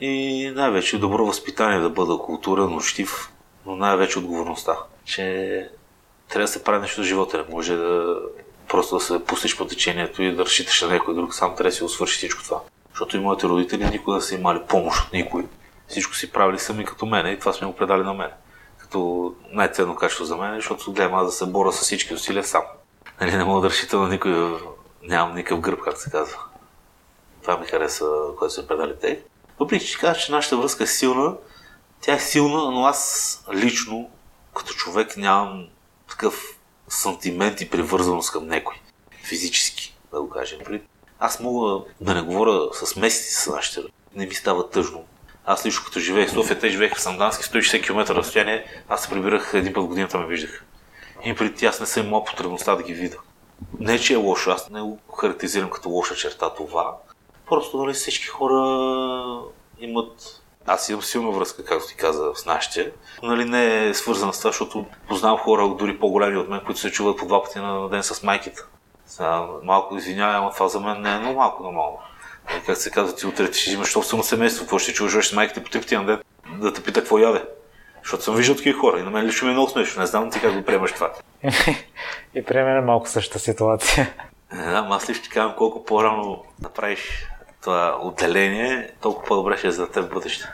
И най-вече добро възпитание да бъда културен, учтив, но най-вече отговорността. Че трябва да се прави нещо в живота. Не може да просто да се пустиш по течението и да разчиташ на някой друг. Сам трябва да си свърши всичко това. Защото и моите родители никога не са имали помощ от никой. Всичко си правили сами като мен и това сме го предали на мен. Като най-ценно качество за мен, защото гледам аз да се боря с всички усилия сам. Нали, не мога да разчитам на никой, нямам никакъв гръб, как се казва. Това ми хареса, което се предали те. Въпреки, че кажа, че нашата връзка е силна, тя е силна, но аз лично, като човек, нямам такъв сантимент и привързаност към някой. Физически, да го кажем. Аз мога да не говоря с месеци с нашите Не ми става тъжно. Аз лично като живеех в София, те живееха в Сандански, 160 км разстояние, аз се прибирах един път в годината ме виждах. И преди аз не съм имал потребността да ги видя. Не, че е лошо, аз не го характеризирам като лоша черта това. Просто нали, всички хора имат аз имам силна връзка, както ти каза, с нашите. Нали, не е свързана с това, защото познавам хора, дори по-големи от мен, които се чуват по два пъти на ден с майките. Сега, малко извинявай, това за мен не е но малко нормално. Как се казва, ти утре ще имаш собствено семейство, какво ще чуваш с майките по три пъти на ден, да те пита какво яде. Защото съм виждал такива хора и на мен лично ми е много смешно. Не знам ти как го приемаш това. и при мен е малко същата ситуация. Не знам, аз лично ти казвам колко по-рано направиш това отделение, толкова по-добре ще е за теб в бъдеще.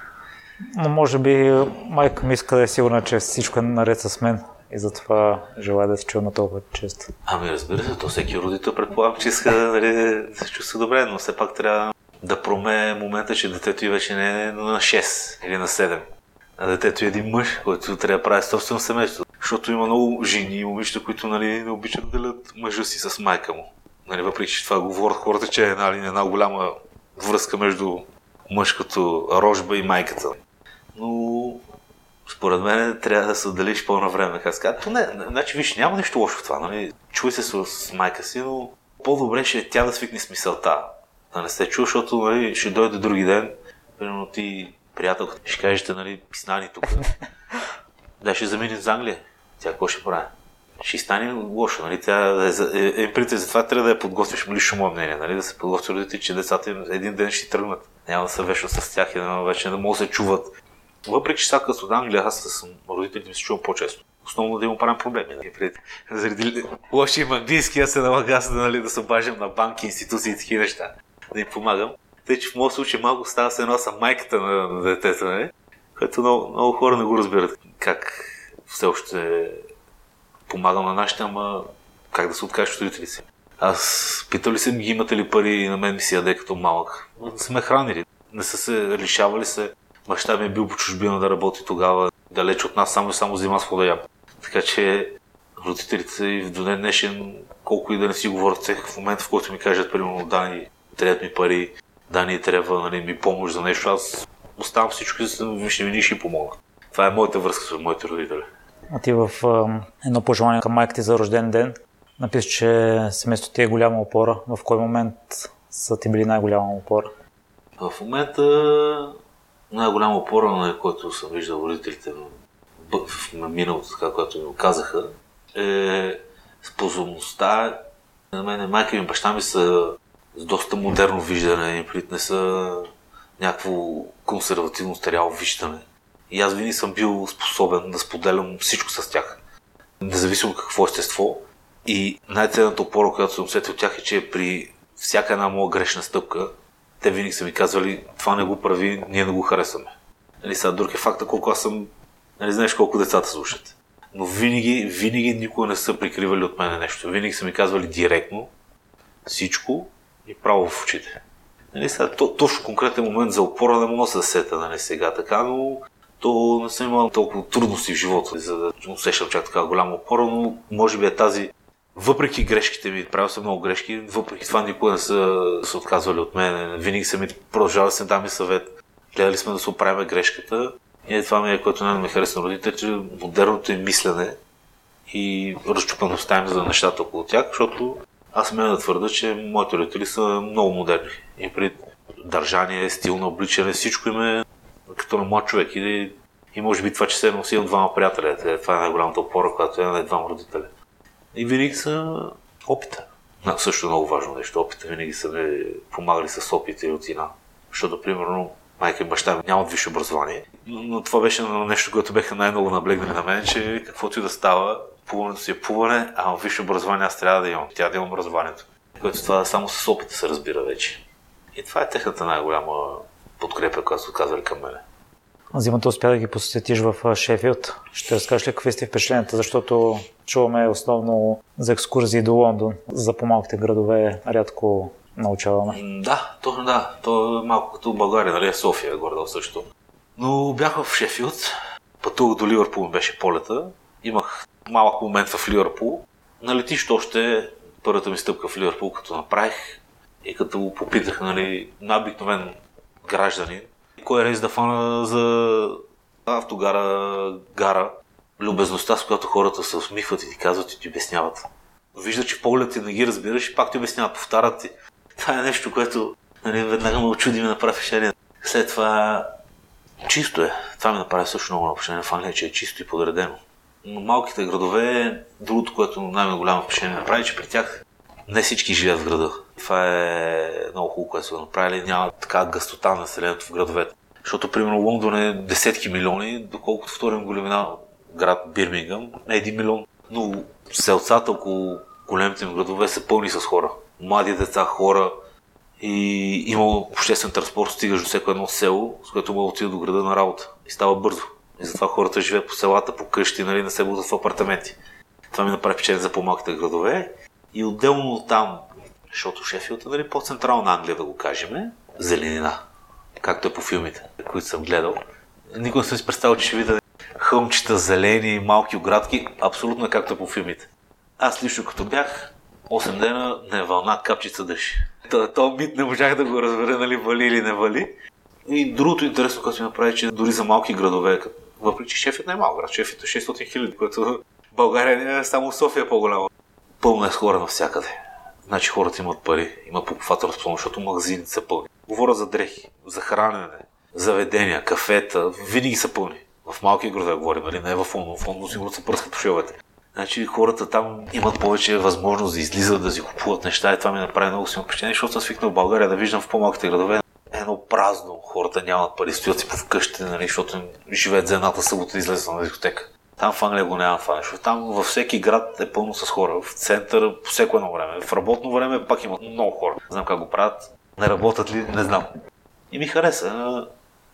Но може би майка ми иска да е сигурна, че всичко е наред с мен и затова желая да се чуваме толкова често. Ами разбира се, то всеки родител предполагам, че иска нали, да се чувства добре, но все пак трябва да проме момента, че детето и вече не е на 6 или на 7. А детето е един мъж, който трябва да прави собствено семейство. Защото има много жени и момичета, които нали, не обичат да делят мъжа си с майка му. Нали, въпреки, че това говорят хората, че е нали, една голяма връзка между мъжкото рожба и майката. Но според мен трябва да се отделиш по-на време. Сказать. То не, значи виж, няма нищо лошо в това. Нали? Чуй се с, майка си, но по-добре ще е тя да свикне с мисълта. Да не се чува, защото нали, ще дойде други ден. Примерно ти, приятелка, ще кажете, нали, писнани тук. да, ще замине за Англия. Тя какво ще прави? ще стане лошо. Нали? Тя е, е, е, принцип, затова трябва да я подготвиш, лично мое мнение, нали? да се подготви родители, че децата им един ден ще тръгнат. Няма да се вешат с тях и да вече да могат да се чуват. Въпреки, че сега като от Англия, аз с родителите ми се чувам по-често. Основно да им правим проблеми. Нали? Заради лоши им английски, аз се налага нали, да се обаждам на банки, институции и такива неща. Да им помагам. Тъй, че в моят случай малко става се едно съм майката на, на детето, нали? което много, много хора не го разбират как все още помагам на нашите, ама как да се откажеш от родители си. Аз питал ли съм ги имате ли пари на мен ми си яде като малък. Не са ме хранили. Не са се лишавали се. Баща ми е бил по чужбина да работи тогава, далеч от нас, само и само зима с ям. Така че родителите и в ден днешен, колко и да не си говорят тех, в момента в който ми кажат, примерно, Дани, трябват ми пари, Дани, трябва нали, ми помощ за нещо, аз оставам всичко и ще ми ще помогна. Това е моята връзка с моите родители. А ти в едно пожелание към майка ти за рожден ден написа, че семейството ти е голяма опора. В кой момент са ти били най-голяма опора? В момента най-голяма опора, на който съм виждал родителите в миналото, така, което ми казаха, е способността. На мен майка ми и баща ми са с доста модерно виждане, не са някакво консервативно старяло виждане. И аз винаги съм бил способен да споделям всичко с тях. Независимо какво естество. И най-ценната опора, която съм усетил от тях е, че при всяка една моя грешна стъпка, те винаги са ми казвали, това не го прави, ние не го харесваме. Нали, сега друг е факта колко аз съм, нали знаеш колко децата слушат. Но винаги, винаги никога не са прикривали от мен нещо. Винаги са ми казвали директно всичко и право в очите. Нали, сега, то, точно конкретен момент за опора не мога да се сета нали, сега така, но то не съм имал толкова трудности в живота, за да усещам чак така голяма опора, но може би е тази въпреки грешките ми, правил съм много грешки, въпреки това никога не са се отказвали от мен. Винаги са ми продължавали да дами съвет. Гледали сме да се оправим грешката. И това ми е, което най ме харесва на родителите, че модерното им мислене и разчупаността им за нещата около тях, защото аз смея да твърда, че моите родители са много модерни. И при държание, стил на обличане, всичко им е като на млад човек. И, и може би това, че се е носил двама приятеля, това е най-голямата опора, която е на двама родители. И винаги са опита. Но също е много важно нещо. Опита винаги са ми помагали с опит и рутина. Защото, примерно, майка и баща нямат висше образование. Но, но това беше нещо, което беха най-много наблегнали на мен, че каквото и да става, плуването си е плуване, а висше образование аз трябва да имам. Тя да имам образованието. Което това само с опита се разбира вече. И това е техната най-голяма подкрепа, която са казали към мене. Зимата успя да ги посетиш в Шефилд. Ще разкажеш ли какви сте впечатленията, защото чуваме основно за екскурзии до Лондон. За по-малките градове рядко научаваме. Да, точно да. То е малко като България, нали? София горе също. Но бях в Шефилд, пътувах до Ливърпул, беше полета. Имах малък момент в Ливърпул. На летището още първата ми стъпка в Ливърпул, като направих и като го попитах, нали, на обикновен гражданин, кой е рейс да фана за автогара, гара, любезността, с която хората се усмихват и ти казват и ти обясняват. Вижда, че поглед ти не ги разбираш и пак ти обясняват, повтарят ти. Това е нещо, което нали, веднага ме очуди ми направи впечатление. След това чисто е. Това ми направи също много впечатление в Англия, че е чисто и подредено. Но малките градове, другото, което най-голямо впечатление направи, че при тях не всички живеят в града. Това е много хубаво, което са го направили. Няма така гъстота на населението в градовете. Защото, примерно, Лондон е десетки милиони, доколкото вторим големина град Бирмингъм е един милион. Но селцата около големите им градове са пълни с хора. Млади деца, хора. И има обществен транспорт, стигаш до всяко едно село, с което мога отида до града на работа. И става бързо. И затова хората живеят по селата, по къщи, нали, не се будат в апартаменти. Това ми направи впечатление за по-малките градове. И отделно от там, защото Шефилд е нали, по-централна Англия, да го кажем, зеленина, както е по филмите, които съм гледал. Никой не съм си представил, че ще видя хълмчета, зелени, малки оградки, абсолютно както е по филмите. Аз лично като бях, 8 дена не вълна, капчица дъжд. То, то мит не можах да го разбера, нали вали или не вали. И другото интересно, което ми направи, че дори за малки градове, въпреки че Шефът не е малък град, Шефът е 600 хиляди, което България не е само София е по-голяма. Пълна е с хора навсякъде. Значи хората имат пари, имат покупателна способност, защото магазините са пълни. Говоря за дрехи, за хранене, заведения, кафета, винаги са пълни. В малки градове говорим, нали? Не в Лондон. В Лондон сигурно са пръскат по шовете. Значи хората там имат повече възможност да излизат, да си купуват неща и това ми направи много силно впечатление, защото съм свикнал в България да виждам в по-малките градове едно празно. Хората нямат пари, стоят си по вкъщите, нали, защото живеят за едната събота и излезат на дискотека. Там в Англия го няма това нещо. Там във всеки град е пълно с хора. В център по всяко едно време. В работно време пак имат много хора. Не знам как го правят. Не работят ли, не знам. И ми хареса.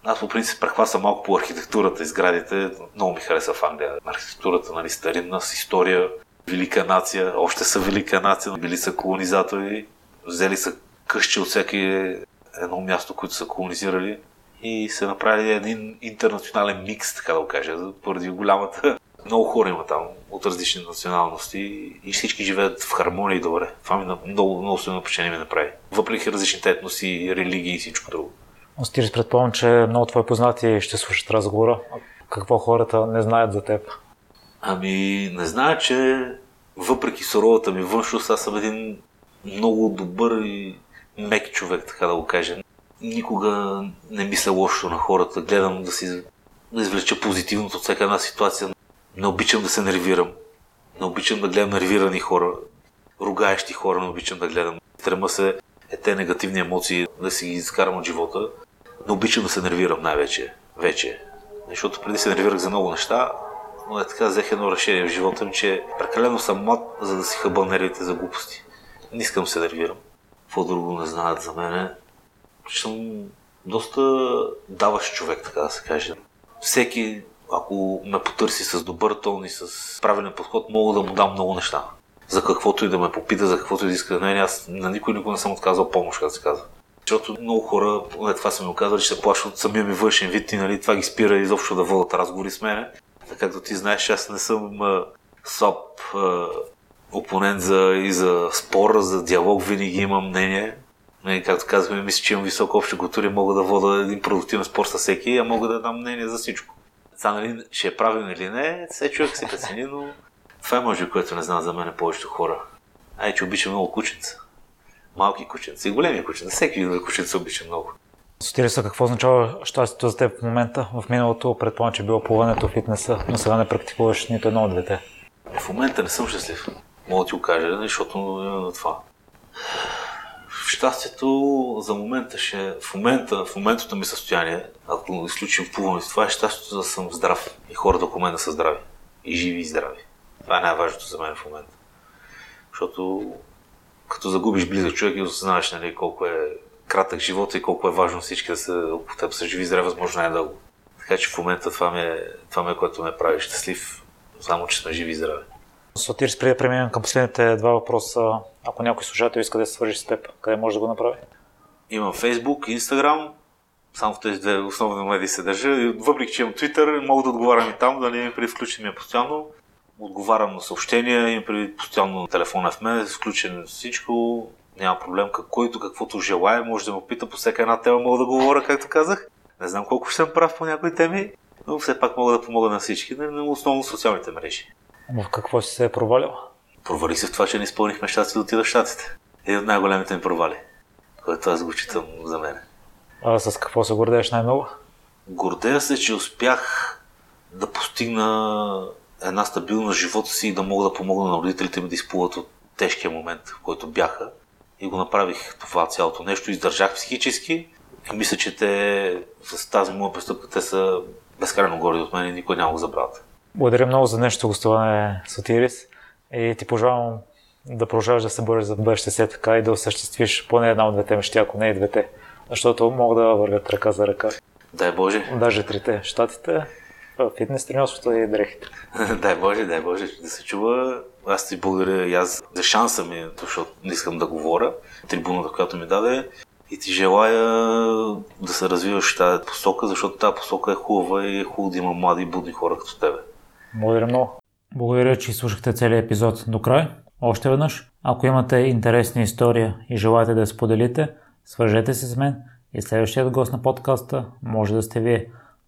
Аз по принцип прехвасвам малко по архитектурата и сградите. Много ми хареса в Англия. Архитектурата, нали, старинна, с история, велика нация, още са велика нация, били са колонизатори, взели са къщи от всеки едно място, което са колонизирали и са направили един интернационален микс, така да го кажа, поради голямата много хора има там от различни националности и всички живеят в хармония и добре. Това ми много, много силно впечатление ми направи. Въпреки различните етноси, религии и всичко друго. Остирис, предполагам, че много твои познати ще слушат разговора. Какво хората не знаят за теб? Ами, не знаят, че въпреки суровата ми външност, аз съм един много добър и мек човек, така да го кажем. Никога не мисля лошо на хората, гледам да си извлеча позитивното от всяка една ситуация. Не обичам да се нервирам. Не обичам да гледам нервирани хора, ругаещи хора, не обичам да гледам. Трема се е те негативни емоции да си ги изкарам от живота. Не обичам да се нервирам най-вече. Вече. Защото преди се нервирах за много неща, но е така взех едно решение в живота ми, че прекалено съм млад, за да си хъба нервите за глупости. Не искам се нервирам. Какво друго не знаят за мене? Съм доста даващ човек, така да се каже. Всеки, ако ме потърси с добър тон и с правилен подход, мога да му дам много неща. За каквото и да ме попита, за каквото и да иска да мен, аз на никой никога не съм отказал помощ, как се казва. Защото много хора, поне това са ми оказали, че се плашат от самия ми външен вид и нали, това ги спира изобщо да водят разговори с мене. Както ти знаеш, аз не съм а, слаб а, опонент за, и за спор, за диалог, винаги имам мнение. Не, както казваме, мисля, че имам висока обща култура и мога да вода един продуктивен спор с всеки, а мога да дам мнение за всичко. Това нали, ще е правилно или не, все човек се прецени, но това е може, което не знам за мен повечето хора. Ай, че обичам много кученца. Малки кученца и големи кученца. Всеки вид кученца обича много. Сотириса, какво означава щастието за теб в момента? В миналото предполагам, че е било плуването, фитнеса, но сега не практикуваш нито едно от двете. В момента не съм щастлив. Мога да ти го кажа, защото на това. Щастието за момента ще... В момента, в моментното ми състояние, ако изключим плуването, това е щастието да съм здрав и хората около мен да са здрави. И живи и здрави. Това е най-важното за мен в момента. Защото като загубиш близък човек и осъзнаваш нали, колко е кратък живот и колко е важно всички да са около теб са живи и здрави, възможно най-дълго. Така че в момента това ми е, това ми е което ме прави щастлив, само че сме живи и здрави. Сотир, преди да преминем към последните два въпроса, ако някой служател иска да се свържи с теб, къде може да го направи? Имам Facebook, Instagram, само в тези две основни медии се държа. Въпреки, че имам Twitter, мога да отговарям и там, да не ми включен ми е постоянно. Отговарям на съобщения, имам преди постоянно телефона в мен, включен всичко, няма проблем. Който каквото желая, може да ме пита по всяка една тема, мога да говоря, както казах. Не знам колко ще съм прав по някои теми, но все пак мога да помогна на всички, но основно социалните мрежи. В какво си се е провалил? Провалих се в това, че не изпълних мечтата си да отида в Штатите. Един от най-големите ми провали, което аз го читам за мен. А с какво се гордееш най-много? Гордея се, че успях да постигна една стабилност живота си и да мога да помогна на родителите ми да изплуват от тежкия момент, в който бяха. И го направих това цялото нещо, издържах психически и мисля, че те с тази моя престъпка те са безкрайно горди от мен и никой няма го забравят. Благодаря много за нещо гостуване с Отирис и ти пожелавам да продължаваш да се бориш за бъдеще се така и да осъществиш поне една от двете мечти, ако не и двете, защото могат да вървят ръка за ръка. Дай Боже. Даже трите. Штатите, фитнес тренерството и дрехите. дай Боже, дай Боже да се чува. Аз ти благодаря и аз за шанса ми, защото не искам да говоря, трибуната, която ми даде. И ти желая да се развиваш в тази посока, защото тази посока е хубава и е хубаво да има млади и будни хора като тебе. Благодаря много. Благодаря, че слушахте целият епизод до край. Още веднъж, ако имате интересна история и желаете да я споделите, свържете се с мен и следващият гост на подкаста може да сте вие.